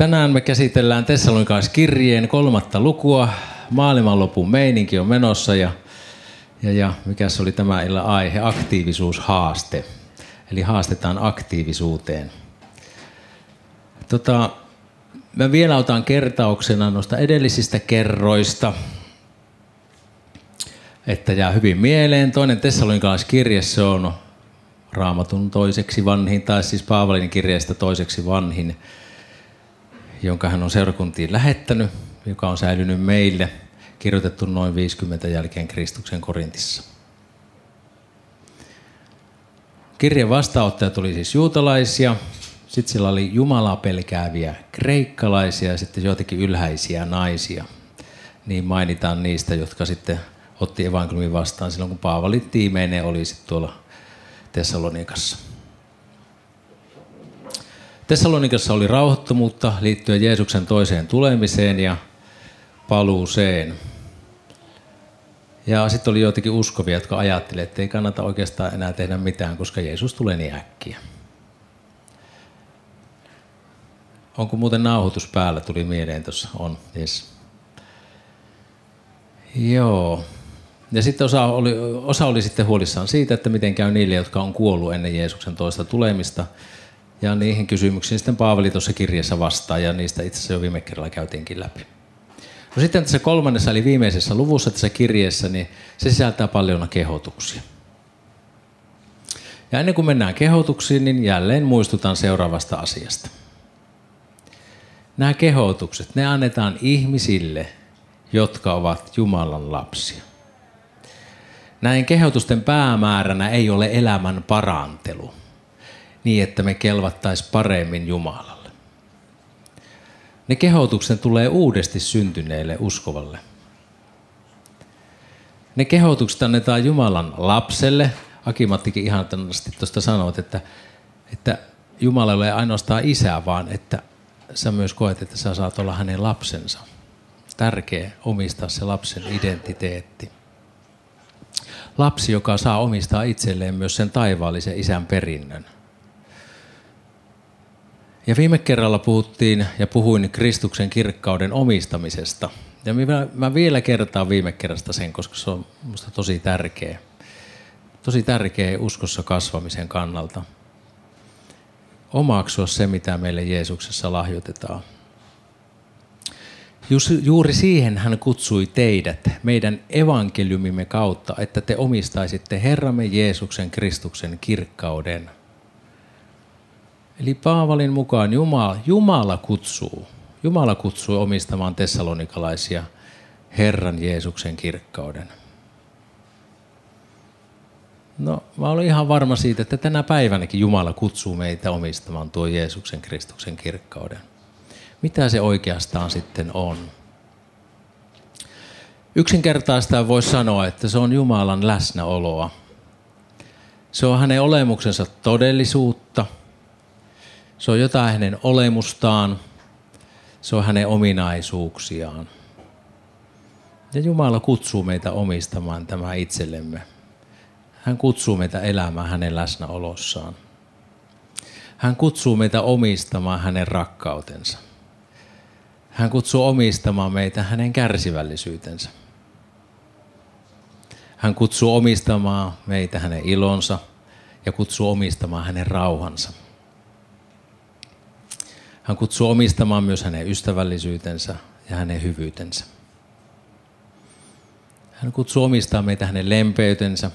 Tänään me käsitellään Tessalonikalaiskirjeen kolmatta lukua. Maailmanlopun meininki on menossa ja, ja, ja mikä se oli tämä illan aihe? Aktiivisuushaaste. Eli haastetaan aktiivisuuteen. Tota, mä vielä otan kertauksena noista edellisistä kerroista, että jää hyvin mieleen. Toinen Tessalonikalaiskirje, se on raamatun toiseksi vanhin, tai siis Paavalin kirjeestä toiseksi vanhin jonka hän on seurakuntiin lähettänyt, joka on säilynyt meille, kirjoitettu noin 50 jälkeen Kristuksen Korintissa. Kirjan vastaanottajat oli siis juutalaisia, sitten sillä oli Jumalaa pelkääviä kreikkalaisia ja sitten joitakin ylhäisiä naisia. Niin mainitaan niistä, jotka sitten otti evankeliumin vastaan silloin, kun Paavali tiimeinen oli sitten tuolla Tessalonikassa. Tessalonikassa oli rauhattomuutta liittyen Jeesuksen toiseen tulemiseen ja paluuseen. Ja sitten oli joitakin uskovia, jotka ajattelivat, että ei kannata oikeastaan enää tehdä mitään, koska Jeesus tulee niin äkkiä. Onko muuten nauhoitus päällä, tuli mieleen tuossa. On, yes. Joo. Ja sitten osa oli, osa oli sitten huolissaan siitä, että miten käy niille, jotka on kuollut ennen Jeesuksen toista tulemista. Ja niihin kysymyksiin sitten Paavali tuossa kirjassa vastaa, ja niistä itse asiassa jo viime kerralla käytiinkin läpi. No sitten tässä kolmannessa eli viimeisessä luvussa tässä kirjeessä, niin se sisältää paljon kehotuksia. Ja ennen kuin mennään kehotuksiin, niin jälleen muistutan seuraavasta asiasta. Nämä kehotukset, ne annetaan ihmisille, jotka ovat Jumalan lapsia. Näin kehotusten päämääränä ei ole elämän parantelu – niin, että me kelvattaisiin paremmin Jumalalle. Ne kehotukset tulee uudesti syntyneelle uskovalle. Ne kehotukset annetaan Jumalan lapselle. Akimattikin ihan tuosta sanoit, että, että Jumala ei ole ainoastaan isä, vaan että sä myös koet, että sä saat olla hänen lapsensa. Tärkeä omistaa se lapsen identiteetti. Lapsi, joka saa omistaa itselleen myös sen taivaallisen isän perinnön – ja viime kerralla puhuttiin ja puhuin Kristuksen kirkkauden omistamisesta. Ja mä, mä vielä kertaan viime kerrasta sen, koska se on minusta tosi tärkeä. Tosi tärkeä uskossa kasvamisen kannalta. Omaksua se, mitä meille Jeesuksessa lahjoitetaan. Juuri siihen hän kutsui teidät meidän evankeliumimme kautta, että te omistaisitte Herramme Jeesuksen Kristuksen kirkkauden – Eli Paavalin mukaan Jumala, Jumala kutsuu, Jumala kutsuu omistamaan tessalonikalaisia Herran Jeesuksen kirkkauden. No, mä olen ihan varma siitä, että tänä päivänäkin Jumala kutsuu meitä omistamaan tuo Jeesuksen Kristuksen kirkkauden. Mitä se oikeastaan sitten on? Yksinkertaista voisi sanoa, että se on Jumalan läsnäoloa. Se on hänen olemuksensa todellisuutta – se on jotain hänen olemustaan, se on hänen ominaisuuksiaan. Ja Jumala kutsuu meitä omistamaan tämä itsellemme. Hän kutsuu meitä elämään hänen läsnäolossaan. Hän kutsuu meitä omistamaan hänen rakkautensa. Hän kutsuu omistamaan meitä hänen kärsivällisyytensä. Hän kutsuu omistamaan meitä hänen ilonsa ja kutsuu omistamaan hänen rauhansa. Hän kutsuu omistamaan myös hänen ystävällisyytensä ja hänen hyvyytensä. Hän kutsuu omistamaan meitä hänen lempeytensä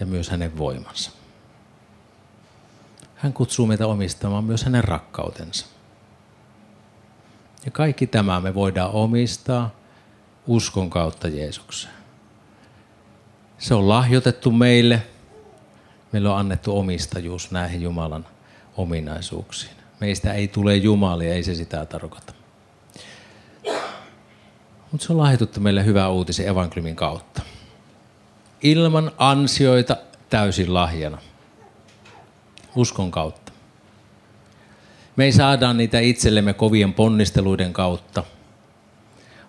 ja myös hänen voimansa. Hän kutsuu meitä omistamaan myös hänen rakkautensa. Ja kaikki tämä me voidaan omistaa uskon kautta Jeesukseen. Se on lahjoitettu meille. Meille on annettu omistajuus näihin Jumalan ominaisuuksiin. Meistä ei tule jumalia, ei se sitä tarkoita. Mutta se on lahjoitettu meille hyvä uutisen evankeliumin kautta. Ilman ansioita täysin lahjana. Uskon kautta. Me ei saada niitä itsellemme kovien ponnisteluiden kautta.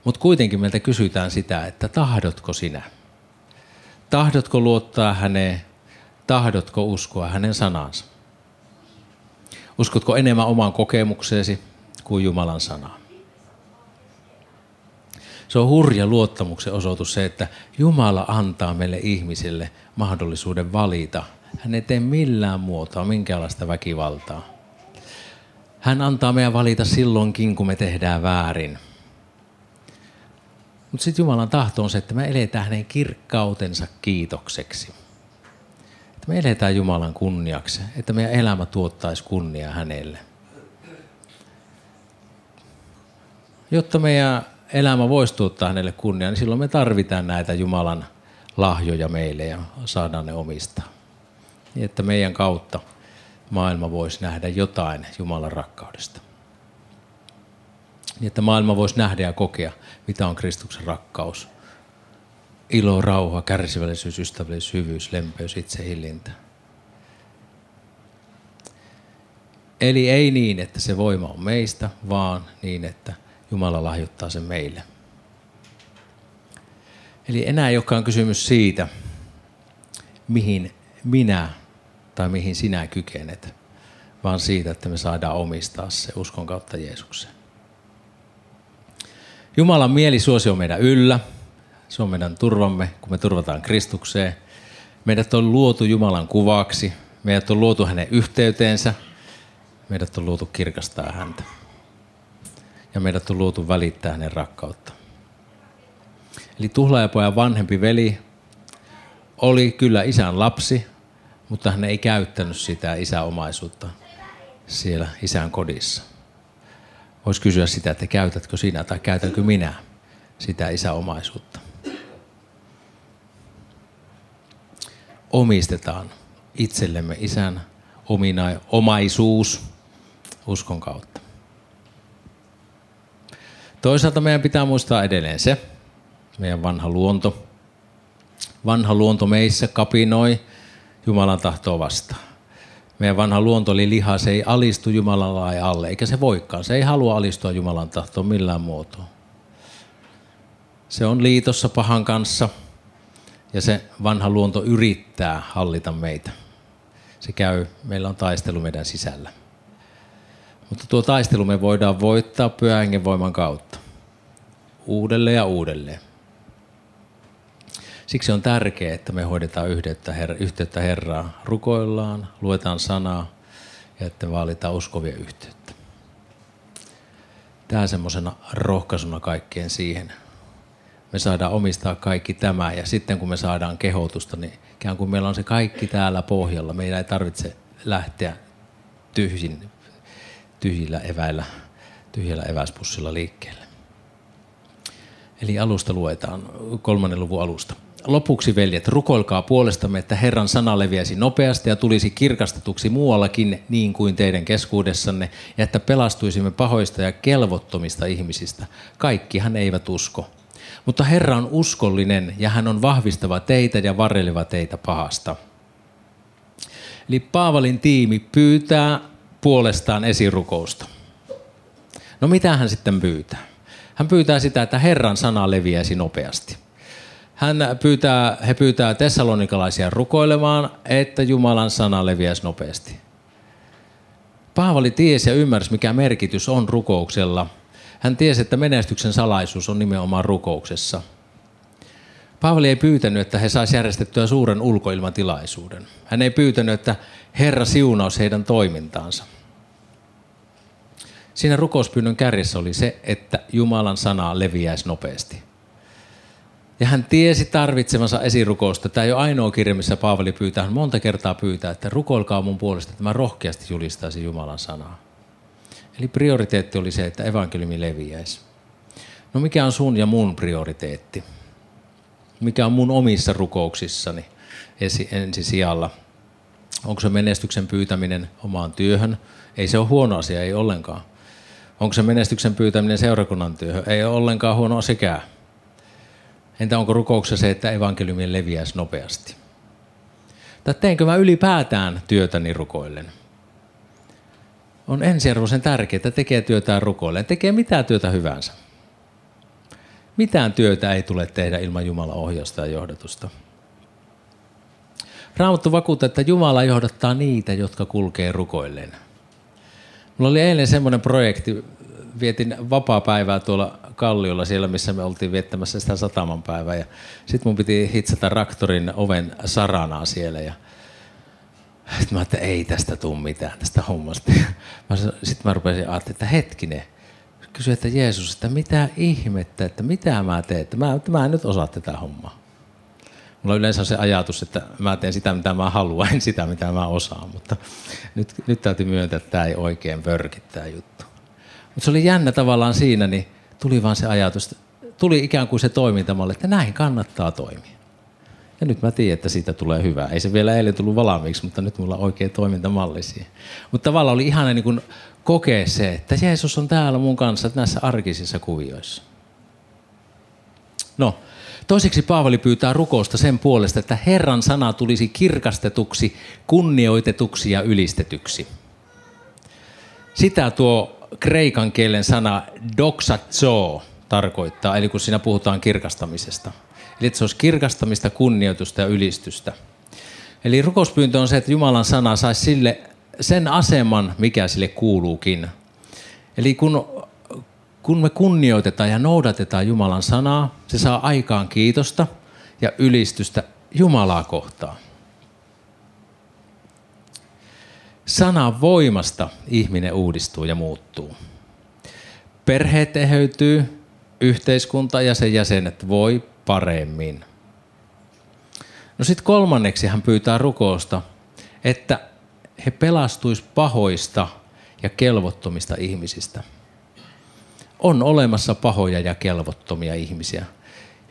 Mutta kuitenkin meiltä kysytään sitä, että tahdotko sinä? Tahdotko luottaa häneen? Tahdotko uskoa hänen sanansa? Uskotko enemmän omaan kokemukseesi kuin Jumalan sana. Se on hurja luottamuksen osoitus se, että Jumala antaa meille ihmisille mahdollisuuden valita. Hän ei tee millään muotoa minkäänlaista väkivaltaa. Hän antaa meidän valita silloinkin, kun me tehdään väärin. Mutta sitten Jumalan tahto on se, että me eletään hänen kirkkautensa kiitokseksi. Me eletään Jumalan kunniaksi, että meidän elämä tuottaisi kunnia hänelle. Jotta meidän elämä voisi tuottaa hänelle kunnia, niin silloin me tarvitaan näitä Jumalan lahjoja meille ja saadaan ne omistaa. Niin että meidän kautta maailma voisi nähdä jotain Jumalan rakkaudesta. Niin että maailma voisi nähdä ja kokea, mitä on Kristuksen rakkaus. Ilo, rauha, kärsivällisyys, ystävällisyys, hyvyys, lempeys, itsehillintä. Eli ei niin, että se voima on meistä, vaan niin, että Jumala lahjoittaa sen meille. Eli enää ei olekaan kysymys siitä, mihin minä tai mihin sinä kykenet, vaan siitä, että me saadaan omistaa se uskon kautta Jeesukseen. Jumalan mieli suosio meidän yllä. Se on meidän turvamme, kun me turvataan Kristukseen. Meidät on luotu Jumalan kuvaksi. Meidät on luotu hänen yhteyteensä. Meidät on luotu kirkastaa häntä. Ja meidät on luotu välittää hänen rakkautta. Eli tuhlaajapojan vanhempi veli oli kyllä isän lapsi, mutta hän ei käyttänyt sitä isäomaisuutta siellä isän kodissa. Voisi kysyä sitä, että käytätkö sinä tai käytänkö minä sitä isäomaisuutta. Omistetaan itsellemme isän omina, omaisuus uskon kautta. Toisaalta meidän pitää muistaa edelleen se, meidän vanha luonto. Vanha luonto meissä kapinoi Jumalan tahtoa vastaan. Meidän vanha luonto oli liha, se ei alistu Jumalan lain alle, eikä se voikaan. Se ei halua alistua Jumalan tahtoon millään muotoa. Se on liitossa pahan kanssa ja se vanha luonto yrittää hallita meitä. Se käy, meillä on taistelu meidän sisällä. Mutta tuo taistelu me voidaan voittaa pyhän voiman kautta. Uudelleen ja uudelleen. Siksi on tärkeää, että me hoidetaan yhteyttä, her- yhteyttä Herraan. Rukoillaan, luetaan sanaa ja että vaalitaan uskovia yhteyttä. Tämä semmoisena rohkaisuna kaikkeen siihen. Me saadaan omistaa kaikki tämä ja sitten kun me saadaan kehotusta, niin ikään kuin meillä on se kaikki täällä pohjalla. Meidän ei tarvitse lähteä tyhjin, tyhjillä eväillä, tyhjällä eväspussilla liikkeelle. Eli alusta luetaan, kolmannen luvun alusta. Lopuksi, veljet, rukoilkaa puolestamme, että Herran sana leviäisi nopeasti ja tulisi kirkastetuksi muuallakin niin kuin teidän keskuudessanne, ja että pelastuisimme pahoista ja kelvottomista ihmisistä. Kaikkihan eivät usko. Mutta Herra on uskollinen ja hän on vahvistava teitä ja varreleva teitä pahasta. Eli Paavalin tiimi pyytää puolestaan esirukousta. No mitä hän sitten pyytää? Hän pyytää sitä, että Herran sana leviäisi nopeasti. Hän pyytää, he pyytää tessalonikalaisia rukoilemaan, että Jumalan sana leviäisi nopeasti. Paavali tiesi ja ymmärsi, mikä merkitys on rukouksella. Hän tiesi, että menestyksen salaisuus on nimenomaan rukouksessa. Paavali ei pyytänyt, että he saisivat järjestettyä suuren ulkoilmatilaisuuden. Hän ei pyytänyt, että Herra siunaus heidän toimintaansa. Siinä rukouspyynnön kärjessä oli se, että Jumalan sana leviäisi nopeasti. Ja hän tiesi tarvitsemansa esirukousta. Tämä ei ole ainoa kirja, missä Paavali pyytää. Hän monta kertaa pyytää, että rukoilkaa mun puolesta, että mä rohkeasti julistaisin Jumalan sanaa. Eli prioriteetti oli se, että evankeliumi leviäisi. No mikä on sun ja mun prioriteetti? Mikä on mun omissa rukouksissani ensi sijalla? Onko se menestyksen pyytäminen omaan työhön? Ei se ole huono asia, ei ollenkaan. Onko se menestyksen pyytäminen seurakunnan työhön? Ei ole ollenkaan huono sekään. Entä onko rukouksessa se, että evankeliumi leviäisi nopeasti? Tai teenkö mä ylipäätään työtäni rukoillen? On ensiarvoisen tärkeää, että tekee työtään rukoillen. Tekee mitään työtä hyvänsä. Mitään työtä ei tule tehdä ilman Jumalan ohjausta ja johdatusta. Raamattu vakuuttaa, että Jumala johdattaa niitä, jotka kulkee rukoilleen. Mulla oli eilen semmoinen projekti vietin vapaa-päivää tuolla Kalliolla siellä, missä me oltiin viettämässä sitä sataman päivää. Sitten mun piti hitsata raktorin oven saranaa siellä. Ja sitten mä että ei tästä tule mitään tästä hommasta. Sitten mä rupesin ajattelemaan, että hetkinen. Kysyin, että Jeesus, että mitä ihmettä, että mitä mä teen, että mä, mä en nyt osaa tätä hommaa. Mulla yleensä on se ajatus, että mä teen sitä, mitä mä haluan, en sitä, mitä mä osaan. Mutta nyt, nyt täytyy myöntää, että tämä ei oikein vörki tämä juttu. Mutta se oli jännä tavallaan siinä, niin tuli vaan se ajatus, tuli ikään kuin se toimintamalli, että näin kannattaa toimia. Ja nyt mä tiedän, että siitä tulee hyvää. Ei se vielä eilen tullut valmiiksi, mutta nyt mulla on oikea toimintamalli siihen. Mutta tavallaan oli ihana niin kokea se, että Jeesus on täällä mun kanssa näissä arkisissa kuvioissa. No, toiseksi Paavali pyytää rukousta sen puolesta, että Herran sana tulisi kirkastetuksi, kunnioitetuksi ja ylistetyksi. Sitä tuo kreikan kielen sana doxazo tarkoittaa, eli kun siinä puhutaan kirkastamisesta. Eli että se olisi kirkastamista, kunnioitusta ja ylistystä. Eli rukouspyyntö on se, että Jumalan sana saisi sille sen aseman, mikä sille kuuluukin. Eli kun, kun me kunnioitetaan ja noudatetaan Jumalan sanaa, se saa aikaan kiitosta ja ylistystä Jumalaa kohtaan. Sanan voimasta ihminen uudistuu ja muuttuu. Perheet eheytyy, yhteiskunta ja sen jäsenet voi paremmin. No sitten kolmanneksi hän pyytää rukousta, että he pelastuis pahoista ja kelvottomista ihmisistä. On olemassa pahoja ja kelvottomia ihmisiä,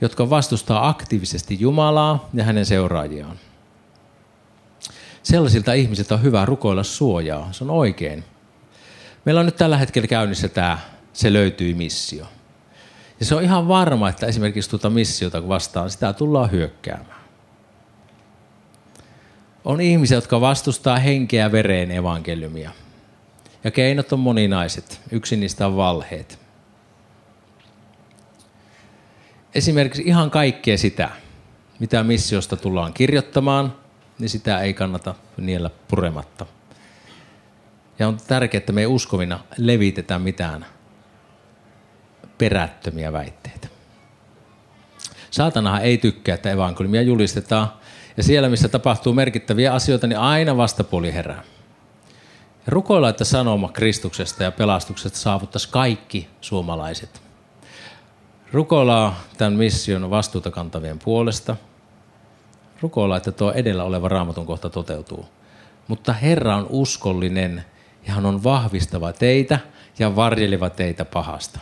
jotka vastustaa aktiivisesti Jumalaa ja hänen seuraajiaan. Sellaisilta ihmisiltä on hyvä rukoilla suojaa. Se on oikein. Meillä on nyt tällä hetkellä käynnissä tämä Se löytyy missio. Ja se on ihan varma, että esimerkiksi tuota missiota vastaan sitä tullaan hyökkäämään. On ihmisiä, jotka vastustaa henkeä vereen evankeliumia. Ja keinot on moninaiset. Yksi niistä on valheet. Esimerkiksi ihan kaikkea sitä, mitä missiosta tullaan kirjoittamaan, niin sitä ei kannata niellä purematta. Ja on tärkeää, että me ei uskovina levitetä mitään perättömiä väitteitä. Saatanahan ei tykkää, että evankeliumia julistetaan. Ja siellä, missä tapahtuu merkittäviä asioita, niin aina vastapuoli herää. Rukoilla, että sanoma Kristuksesta ja pelastuksesta saavuttaisi kaikki suomalaiset. Rukoillaan tämän mission vastuuta kantavien puolesta. Rukoillaan, että tuo edellä oleva raamatun kohta toteutuu. Mutta Herra on uskollinen ja hän on vahvistava teitä ja varjeleva teitä pahasta.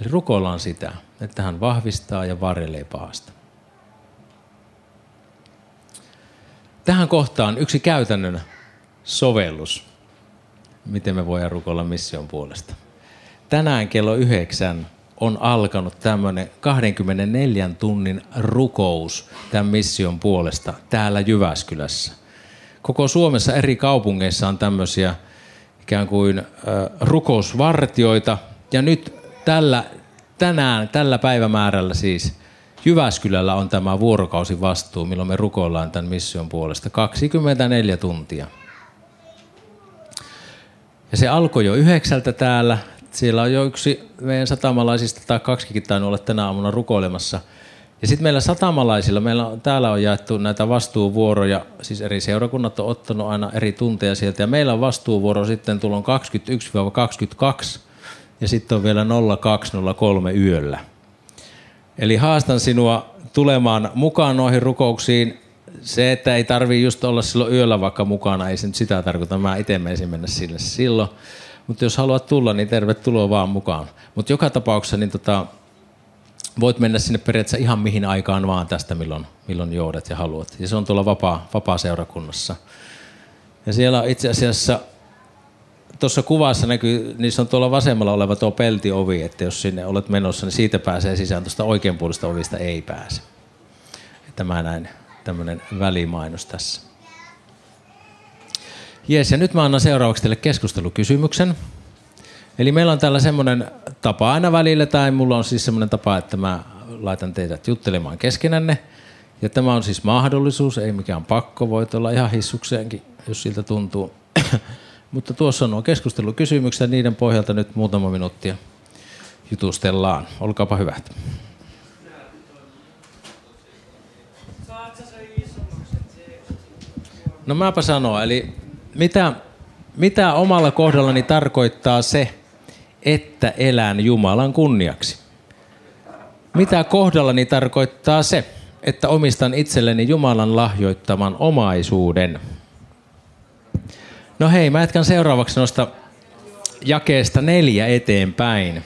Eli rukoillaan sitä, että hän vahvistaa ja varjelee pahasta. Tähän kohtaan yksi käytännön sovellus, miten me voidaan rukoilla mission puolesta. Tänään kello yhdeksän on alkanut tämmöinen 24 tunnin rukous tämän mission puolesta täällä Jyväskylässä. Koko Suomessa eri kaupungeissa on tämmöisiä ikään kuin rukousvartioita. Ja nyt tällä, tänään, tällä päivämäärällä siis Jyväskylällä on tämä vuorokausi vastuu, milloin me rukoillaan tämän mission puolesta 24 tuntia. Ja se alkoi jo yhdeksältä täällä. Siellä on jo yksi meidän satamalaisista tai kaksikin tainnut olla tänä aamuna rukoilemassa. Ja sitten meillä satamalaisilla, meillä on, täällä on jaettu näitä vastuuvuoroja, siis eri seurakunnat on ottanut aina eri tunteja sieltä. Ja meillä on vastuuvuoro sitten tulon 21-22 ja sitten on vielä 0203 yöllä. Eli haastan sinua tulemaan mukaan noihin rukouksiin. Se, että ei tarvii just olla silloin yöllä vaikka mukana, ei se nyt sitä tarkoita. Mä itse menisin mennä sille silloin. Mutta jos haluat tulla, niin tervetuloa vaan mukaan. Mutta joka tapauksessa niin tota, voit mennä sinne periaatteessa ihan mihin aikaan vaan tästä, milloin, milloin joudet ja haluat. Ja se on tuolla vapaa, vapaa-seurakunnassa. Ja siellä on itse asiassa tuossa kuvassa näkyy, niissä on tuolla vasemmalla oleva tuo peltiovi, että jos sinne olet menossa, niin siitä pääsee sisään, tuosta oikeanpuolista ovista ei pääse. Tämä näin, tämmöinen välimainos tässä. Jes, ja nyt mä annan seuraavaksi teille keskustelukysymyksen. Eli meillä on täällä semmoinen tapa aina välillä, tai mulla on siis semmoinen tapa, että mä laitan teidät juttelemaan keskenänne. Ja tämä on siis mahdollisuus, ei mikään pakko, voit olla ihan hissukseenkin, jos siltä tuntuu. Mutta tuossa on nuo keskustelukysymykset niiden pohjalta nyt muutama minuuttia jutustellaan. Olkaapa hyvät. No mäpä sanoa, eli mitä, mitä omalla kohdallani tarkoittaa se, että elän Jumalan kunniaksi? Mitä kohdallani tarkoittaa se, että omistan itselleni Jumalan lahjoittaman omaisuuden? No hei, mä jatkan seuraavaksi noista jakeesta neljä eteenpäin.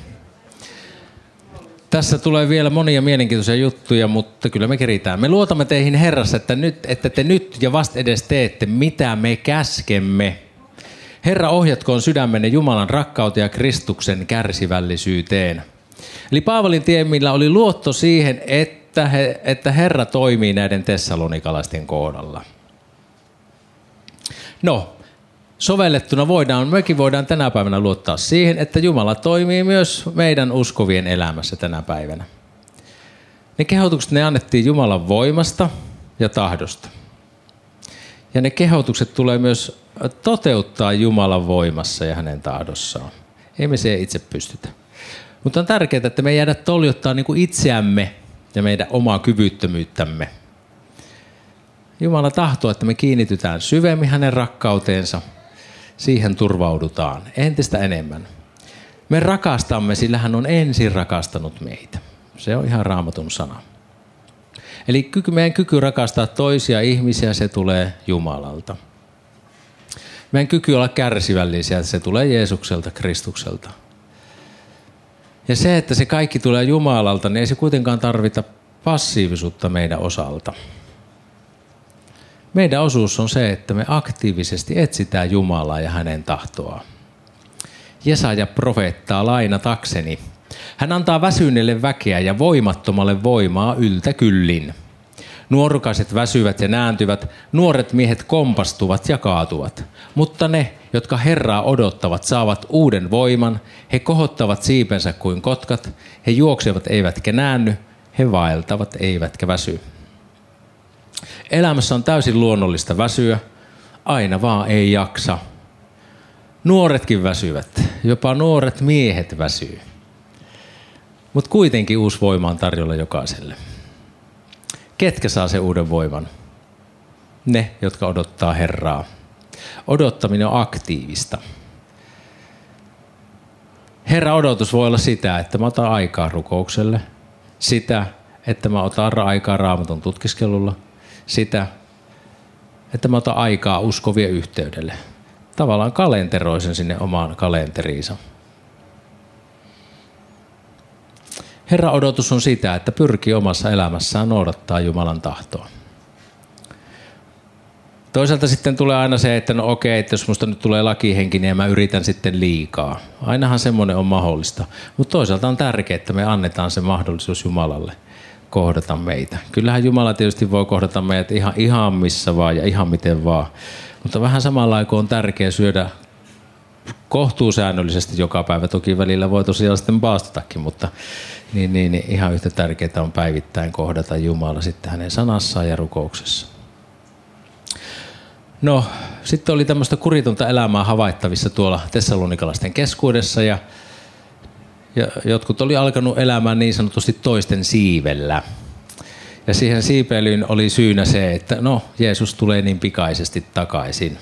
Tässä tulee vielä monia mielenkiintoisia juttuja, mutta kyllä me keritään. Me luotamme teihin Herrassa, että, nyt, että te nyt ja vast edes teette, mitä me käskemme. Herra ohjatkoon sydämenne Jumalan rakkauteen ja Kristuksen kärsivällisyyteen. Eli Paavalin tiemillä oli luotto siihen, että, he, että Herra toimii näiden tessalonikalaisten kohdalla. No, sovellettuna voidaan, mekin voidaan tänä päivänä luottaa siihen, että Jumala toimii myös meidän uskovien elämässä tänä päivänä. Ne kehotukset ne annettiin Jumalan voimasta ja tahdosta. Ja ne kehotukset tulee myös toteuttaa Jumalan voimassa ja hänen tahdossaan. Ei me se itse pystytä. Mutta on tärkeää, että me ei jäädä toljottaa niin itseämme ja meidän omaa kyvyttömyyttämme. Jumala tahtoo, että me kiinnitytään syvemmin hänen rakkauteensa – siihen turvaudutaan entistä enemmän. Me rakastamme, sillä hän on ensin rakastanut meitä. Se on ihan raamatun sana. Eli kyky, meidän kyky rakastaa toisia ihmisiä, se tulee Jumalalta. Meidän kyky olla kärsivällisiä, se tulee Jeesukselta, Kristukselta. Ja se, että se kaikki tulee Jumalalta, niin ei se kuitenkaan tarvita passiivisuutta meidän osalta. Meidän osuus on se, että me aktiivisesti etsitään Jumalaa ja hänen tahtoa. Jesaja profeettaa lainatakseni. Hän antaa väsyneelle väkeä ja voimattomalle voimaa yltä kyllin. Nuorukaiset väsyvät ja nääntyvät, nuoret miehet kompastuvat ja kaatuvat. Mutta ne, jotka Herraa odottavat, saavat uuden voiman. He kohottavat siipensä kuin kotkat. He juoksevat eivätkä näänny. He vaeltavat eivätkä väsy. Elämässä on täysin luonnollista väsyä, aina vaan ei jaksa. Nuoretkin väsyvät, jopa nuoret miehet väsyy. Mutta kuitenkin uusi voima on tarjolla jokaiselle. Ketkä saa se uuden voiman? Ne, jotka odottaa Herraa. Odottaminen on aktiivista. Herra odotus voi olla sitä, että mä otan aikaa rukoukselle, sitä, että mä otan aikaa raamatun tutkiskelulla – sitä, että mä otan aikaa uskovien yhteydelle. Tavallaan kalenteroisen sinne omaan kalenteriinsa. Herra odotus on sitä, että pyrkii omassa elämässään noudattaa Jumalan tahtoa. Toisaalta sitten tulee aina se, että no okei, että jos musta nyt tulee lakihenkinen ja mä yritän sitten liikaa. Ainahan semmoinen on mahdollista. Mutta toisaalta on tärkeää, että me annetaan se mahdollisuus Jumalalle – kohdata meitä. Kyllähän Jumala tietysti voi kohdata meidät ihan, ihan missä vaan ja ihan miten vaan. Mutta vähän samalla aikaa on tärkeää syödä kohtuusäännöllisesti joka päivä. Toki välillä voi tosiaan sitten paastatakin, mutta niin, niin, niin ihan yhtä tärkeää on päivittäin kohdata Jumala sitten hänen sanassaan ja rukouksessa. No, sitten oli tämmöistä kuritonta elämää havaittavissa tuolla tessalonikalaisten keskuudessa ja ja jotkut oli alkanut elämään niin sanotusti toisten siivellä. Ja siihen siipeilyyn oli syynä se, että no, Jeesus tulee niin pikaisesti takaisin.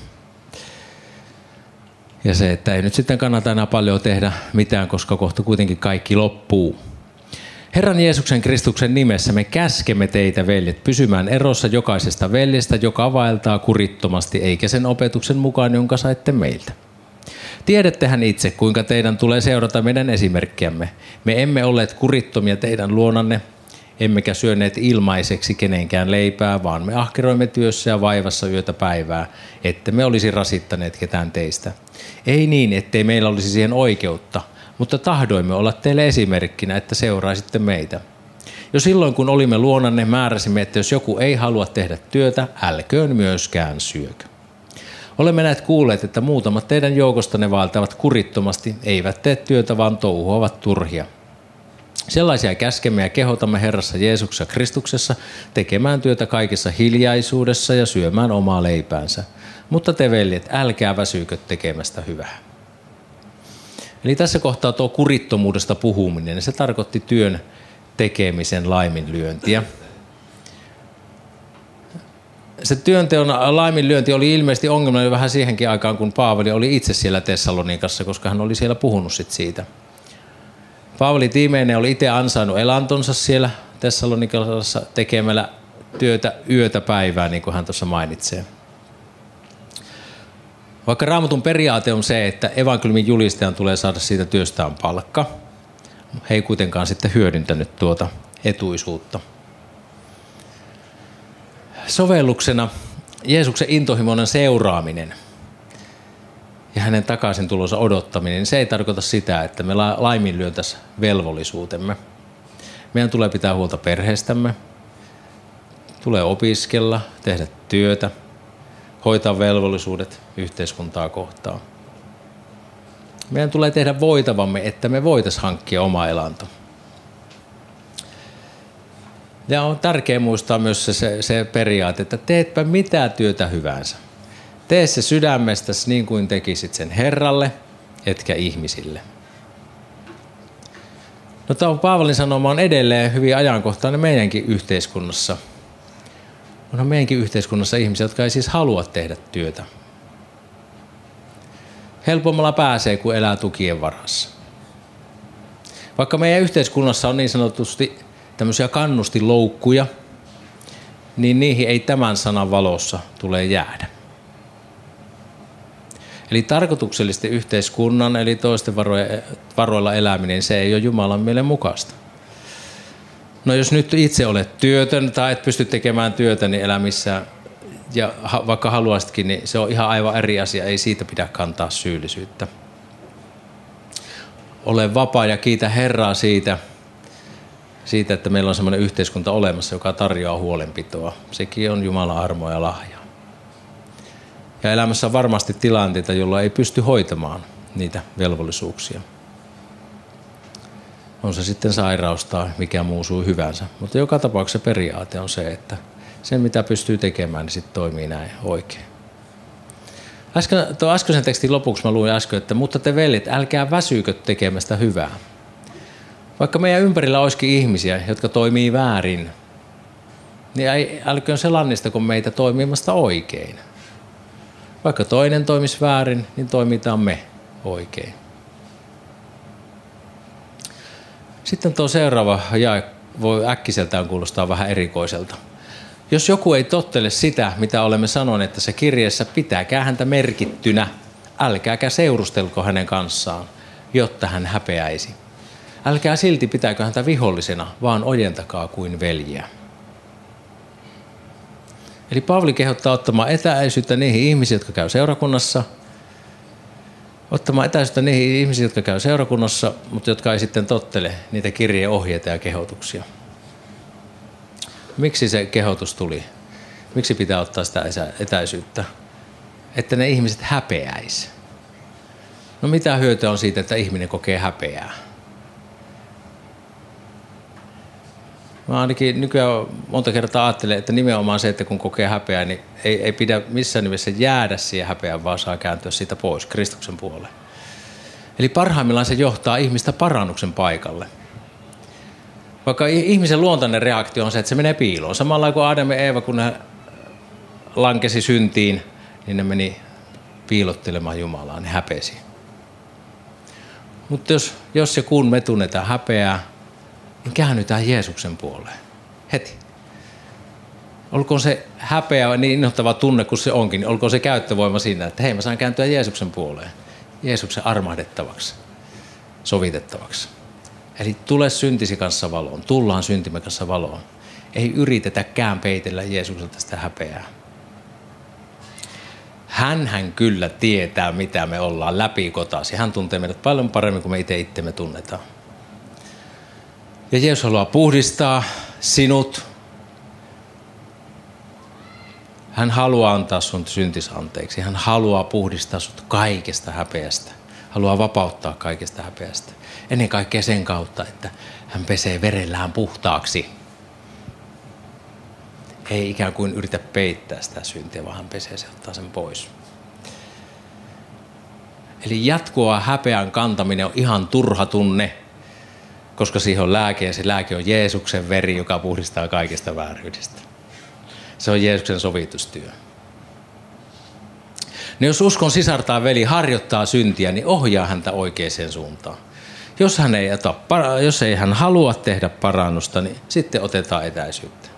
Ja se, että ei nyt sitten kannata enää paljon tehdä mitään, koska kohta kuitenkin kaikki loppuu. Herran Jeesuksen Kristuksen nimessä me käskemme teitä, veljet, pysymään erossa jokaisesta veljestä, joka vaeltaa kurittomasti, eikä sen opetuksen mukaan, jonka saitte meiltä. Tiedättehän itse, kuinka teidän tulee seurata meidän esimerkkiämme. Me emme olleet kurittomia teidän luonanne, emmekä syöneet ilmaiseksi kenenkään leipää, vaan me ahkeroimme työssä ja vaivassa yötä päivää, että me olisi rasittaneet ketään teistä. Ei niin, ettei meillä olisi siihen oikeutta, mutta tahdoimme olla teille esimerkkinä, että seuraisitte meitä. Jo silloin, kun olimme luonanne, määräsimme, että jos joku ei halua tehdä työtä, älköön myöskään syökö. Olemme näet kuulleet, että muutamat teidän joukostanne vaeltavat kurittomasti, eivät tee työtä, vaan touhuavat turhia. Sellaisia käskemme ja kehotamme Herrassa Jeesuksessa Kristuksessa tekemään työtä kaikessa hiljaisuudessa ja syömään omaa leipäänsä. Mutta te veljet, älkää väsyykö tekemästä hyvää. Eli tässä kohtaa tuo kurittomuudesta puhuminen, se tarkoitti työn tekemisen laiminlyöntiä. Se työnteon laiminlyönti oli ilmeisesti ongelma vähän siihenkin aikaan, kun Paavali oli itse siellä Tessalonikassa, koska hän oli siellä puhunut sit siitä. Paavali tiimeinen oli itse ansainnut elantonsa siellä Tessalonikassa tekemällä työtä yötä päivää, niin kuin hän tuossa mainitsee. Vaikka raamatun periaate on se, että evankeliumin julistajan tulee saada siitä työstään palkka, he ei kuitenkaan sitten hyödyntänyt tuota etuisuutta. Sovelluksena Jeesuksen intohimoinen seuraaminen ja hänen takaisin tulonsa odottaminen, niin se ei tarkoita sitä, että me laiminlyöntäisiin velvollisuutemme. Meidän tulee pitää huolta perheestämme, tulee opiskella, tehdä työtä, hoitaa velvollisuudet yhteiskuntaa kohtaan. Meidän tulee tehdä voitavamme, että me voitaisiin hankkia oma elanto. Ja on tärkeää muistaa myös se, se, se periaate, että teetpä mitä työtä hyvänsä. Tee se sydämestäsi niin kuin tekisit sen Herralle, etkä ihmisille. No tämä Paavalin sanoma on edelleen hyvin ajankohtainen meidänkin yhteiskunnassa – Onhan meidänkin yhteiskunnassa ihmisiä, jotka ei siis halua tehdä työtä. Helpommalla pääsee, kuin elää tukien varassa. Vaikka meidän yhteiskunnassa on niin sanotusti tämmöisiä kannustiloukkuja, niin niihin ei tämän sanan valossa tule jäädä. Eli tarkoituksellisesti yhteiskunnan, eli toisten varoilla eläminen, se ei ole Jumalan mielen mukaista. No jos nyt itse olet työtön tai et pysty tekemään työtä niin elämissä ja vaikka haluaisitkin, niin se on ihan aivan eri asia. Ei siitä pidä kantaa syyllisyyttä. Ole vapaa ja kiitä Herraa siitä, siitä, että meillä on sellainen yhteiskunta olemassa, joka tarjoaa huolenpitoa. Sekin on Jumalan armo ja lahja. Ja elämässä on varmasti tilanteita, jolla ei pysty hoitamaan niitä velvollisuuksia on se sitten sairaus tai mikä muu suu hyvänsä. Mutta joka tapauksessa periaate on se, että sen mitä pystyy tekemään, niin sitten toimii näin oikein. Äsken, tuo äskeisen tekstin lopuksi mä luin äsken, että mutta te veljet, älkää väsyykö tekemästä hyvää. Vaikka meidän ympärillä olisikin ihmisiä, jotka toimii väärin, niin älköön se lannistako meitä toimimasta oikein. Vaikka toinen toimisi väärin, niin toimitaan me oikein. Sitten tuo seuraava jae voi äkkiseltään kuulostaa vähän erikoiselta. Jos joku ei tottele sitä, mitä olemme sanoneet tässä kirjeessä, pitäkää häntä merkittynä. Älkääkä seurustelko hänen kanssaan, jotta hän häpeäisi. Älkää silti pitääkö häntä vihollisena, vaan ojentakaa kuin veljiä. Eli Paavali kehottaa ottamaan etäisyyttä niihin ihmisiin, jotka käy seurakunnassa – ottamaan etäisyyttä niihin ihmisiin, jotka käy seurakunnassa, mutta jotka ei sitten tottele niitä kirjeohjeita ja kehotuksia. Miksi se kehotus tuli? Miksi pitää ottaa sitä etäisyyttä? Että ne ihmiset häpeäis. No mitä hyötyä on siitä, että ihminen kokee häpeää? Mä ainakin nykyään monta kertaa ajattelen, että nimenomaan se, että kun kokee häpeää, niin ei, ei pidä missään nimessä jäädä siihen häpeään, vaan saa kääntyä siitä pois Kristuksen puoleen. Eli parhaimmillaan se johtaa ihmistä parannuksen paikalle. Vaikka ihmisen luontainen reaktio on se, että se menee piiloon. Samalla kuin Adam ja Eeva, kun ne lankesi syntiin, niin ne meni piilottelemaan Jumalaa, ne häpesi. Mutta jos, jos ja kun me tunnetaan häpeää, niin käännytään Jeesuksen puoleen. Heti. Olkoon se häpeä niin innoittava tunne kuin se onkin, niin olkoon se käyttövoima siinä, että hei mä saan kääntyä Jeesuksen puoleen. Jeesuksen armahdettavaksi, sovitettavaksi. Eli tule syntisi kanssa valoon, tullaan syntimme kanssa valoon. Ei yritetäkään peitellä Jeesukselta sitä häpeää. Hän hän kyllä tietää, mitä me ollaan läpi kotasi. Hän tuntee meidät paljon paremmin kuin me itse itsemme tunnetaan. Ja Jeesus haluaa puhdistaa sinut. Hän haluaa antaa sun syntis anteeksi. Hän haluaa puhdistaa sut kaikesta häpeästä. Haluaa vapauttaa kaikesta häpeästä. Ennen kaikkea sen kautta, että hän pesee verellään puhtaaksi. Ei ikään kuin yritä peittää sitä syntiä, vaan hän pesee se ottaa sen pois. Eli jatkuva häpeän kantaminen on ihan turha tunne, koska siihen on lääke ja se lääke on Jeesuksen veri, joka puhdistaa kaikista vääryydestä. Se on Jeesuksen sovitustyö. No jos uskon sisartaa veli harjoittaa syntiä, niin ohjaa häntä oikeaan suuntaan. Jos hän ei, ota, jos ei hän halua tehdä parannusta, niin sitten otetaan etäisyyttä.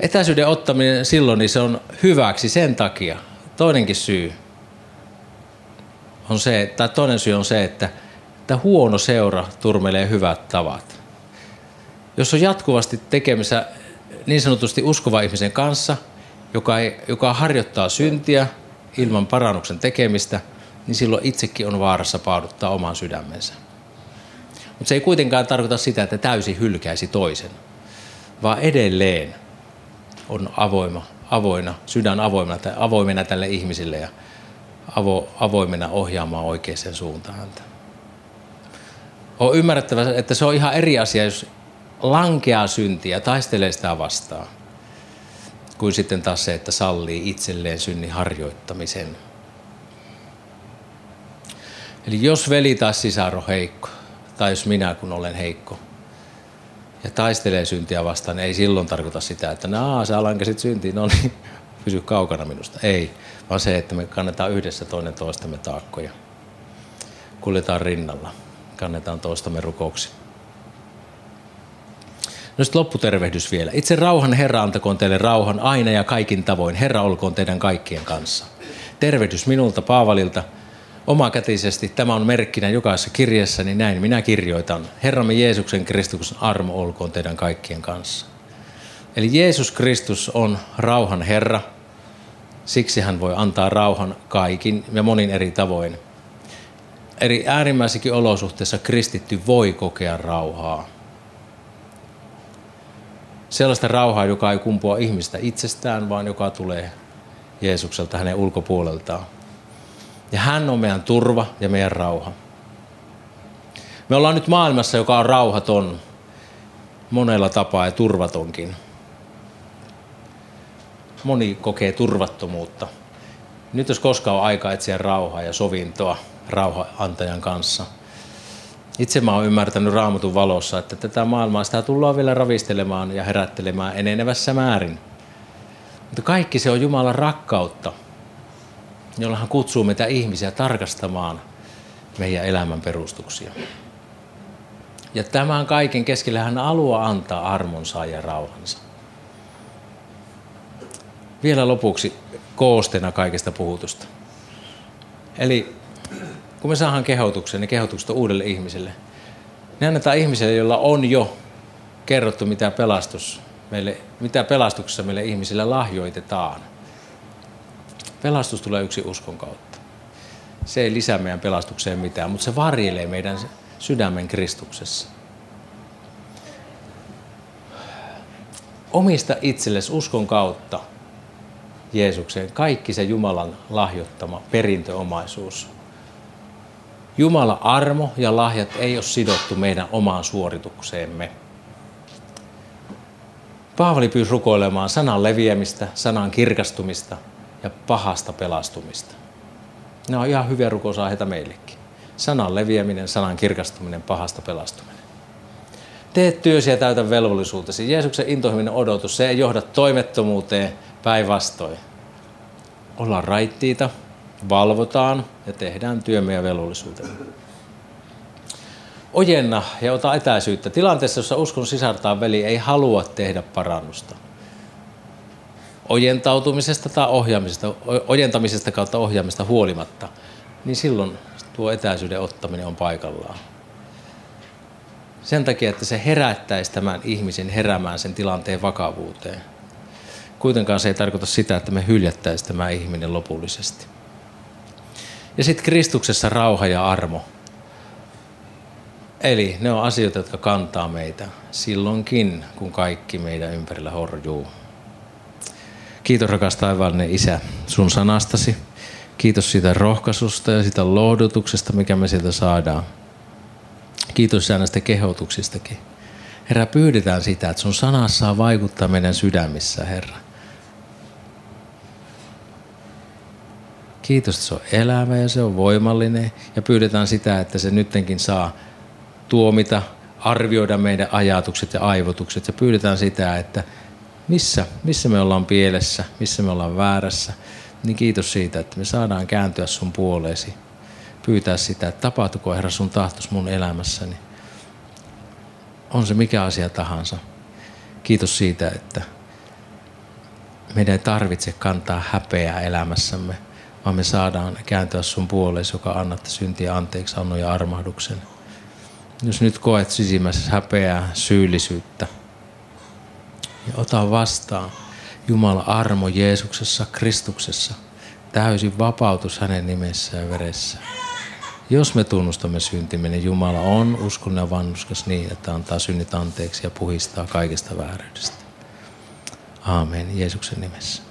Etäisyyden ottaminen silloin niin se on hyväksi sen takia. Toinenkin syy on se, tai toinen syy on se, että, että huono seura turmelee hyvät tavat. Jos on jatkuvasti tekemissä niin sanotusti uskova ihmisen kanssa, joka, ei, joka harjoittaa syntiä ilman parannuksen tekemistä, niin silloin itsekin on vaarassa paaduttaa oman sydämensä. Mutta se ei kuitenkaan tarkoita sitä, että täysin hylkäisi toisen, vaan edelleen on avoima, avoina, sydän avoimena, avoimena tälle ihmisille ja avo, avoimena ohjaamaan oikeaan suuntaan häntä. On ymmärrettävä, että se on ihan eri asia, jos lankeaa syntiä taistelee sitä vastaan, kuin sitten taas se, että sallii itselleen synnin harjoittamisen. Eli jos veli tai sisar on heikko, tai jos minä kun olen heikko, ja taistelee syntiä vastaan, niin ei silloin tarkoita sitä, että naa, sä lankesit syntiin, no niin, pysy kaukana minusta. Ei, vaan se, että me kannetaan yhdessä toinen toistamme taakkoja. Kuljetaan rinnalla, kannetaan toistamme rukouksia. No sitten lopputervehdys vielä. Itse rauhan Herra antakoon teille rauhan aina ja kaikin tavoin. Herra olkoon teidän kaikkien kanssa. Tervehdys minulta Paavalilta omakätisesti. Tämä on merkkinä jokaisessa kirjassa, niin näin minä kirjoitan. Herramme Jeesuksen Kristuksen armo olkoon teidän kaikkien kanssa. Eli Jeesus Kristus on rauhan Herra. Siksi hän voi antaa rauhan kaikin ja monin eri tavoin. Eri äärimmäisikin olosuhteissa kristitty voi kokea rauhaa. Sellaista rauhaa, joka ei kumpua ihmistä itsestään, vaan joka tulee Jeesukselta hänen ulkopuoleltaan. Ja hän on meidän turva ja meidän rauha. Me ollaan nyt maailmassa, joka on rauhaton monella tapaa ja turvatonkin. Moni kokee turvattomuutta. Nyt jos koskaan on aika etsiä rauhaa ja sovintoa rauhanantajan kanssa. Itse mä oon ymmärtänyt raamatun valossa, että tätä maailmaa sitä tullaan vielä ravistelemaan ja herättelemään enenevässä määrin. Mutta kaikki se on Jumalan rakkautta – jolla hän kutsuu meitä ihmisiä tarkastamaan meidän elämän perustuksia. Ja tämän kaiken keskellä hän haluaa antaa armonsa ja rauhansa. Vielä lopuksi koosteena kaikesta puhutusta. Eli kun me saadaan kehotuksen, niin kehotukset uudelle ihmiselle. Ne annetaan ihmiselle, jolla on jo kerrottu, mitä, pelastus meille, mitä pelastuksessa meille ihmisille lahjoitetaan – Pelastus tulee yksi uskon kautta. Se ei lisää meidän pelastukseen mitään, mutta se varjelee meidän sydämen Kristuksessa. Omista itsellesi uskon kautta Jeesukseen kaikki se Jumalan lahjoittama perintöomaisuus. Jumala armo ja lahjat ei ole sidottu meidän omaan suoritukseemme. Paavali pyysi rukoilemaan sanan leviämistä, sanan kirkastumista – ja pahasta pelastumista. Ne on ihan hyviä rukousaiheita meillekin. Sanan leviäminen, sanan kirkastuminen, pahasta pelastuminen. Tee työsi ja täytä velvollisuutesi. Jeesuksen intohiminen odotus, se ei johda toimettomuuteen päinvastoin. Ollaan raittiita, valvotaan ja tehdään työmme ja velvollisuutemme. Ojenna ja ota etäisyyttä. Tilanteessa, jossa uskon sisartaa veli ei halua tehdä parannusta ojentautumisesta tai ohjaamisesta, ojentamisesta kautta ohjaamista huolimatta, niin silloin tuo etäisyyden ottaminen on paikallaan. Sen takia, että se herättäisi tämän ihmisen heräämään sen tilanteen vakavuuteen. Kuitenkaan se ei tarkoita sitä, että me hyljättäisi tämä ihminen lopullisesti. Ja sitten Kristuksessa rauha ja armo. Eli ne on asioita, jotka kantaa meitä silloinkin, kun kaikki meidän ympärillä horjuu. Kiitos rakas taivaallinen Isä sun sanastasi. Kiitos siitä rohkaisusta ja siitä lohdutuksesta, mikä me sieltä saadaan. Kiitos näistä kehotuksistakin. Herra, pyydetään sitä, että sun sanassa vaikuttaa meidän sydämissä, Herra. Kiitos, että se on elävä ja se on voimallinen. Ja pyydetään sitä, että se nyttenkin saa tuomita, arvioida meidän ajatukset ja aivotukset. Ja pyydetään sitä, että missä, missä me ollaan pielessä, missä me ollaan väärässä. Niin kiitos siitä, että me saadaan kääntyä sun puoleesi. Pyytää sitä, että tapahtuko Herra sun tahtos mun elämässäni. On se mikä asia tahansa. Kiitos siitä, että meidän ei tarvitse kantaa häpeää elämässämme, vaan me saadaan kääntyä sun puoleesi, joka annatte syntiä anteeksi annon ja armahduksen. Jos nyt koet sisimmässä häpeää, syyllisyyttä, ja ota vastaan Jumala armo Jeesuksessa, Kristuksessa, täysin vapautus hänen nimessä ja veressä. Jos me tunnustamme syntimme, niin Jumala on uskon ja vannuskas niin, että antaa synnit anteeksi ja puhistaa kaikesta vääryydestä. Aamen Jeesuksen nimessä.